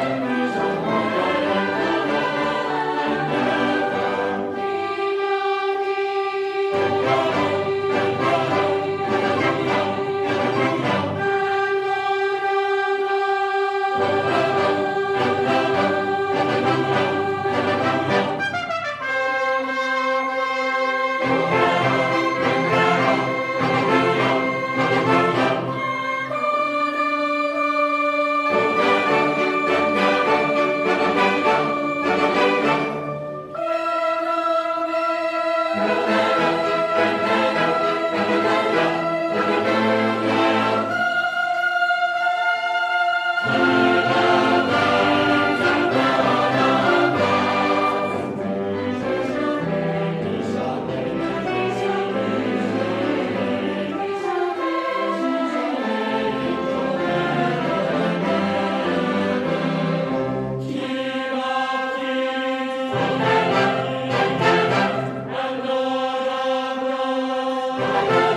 Amém. Música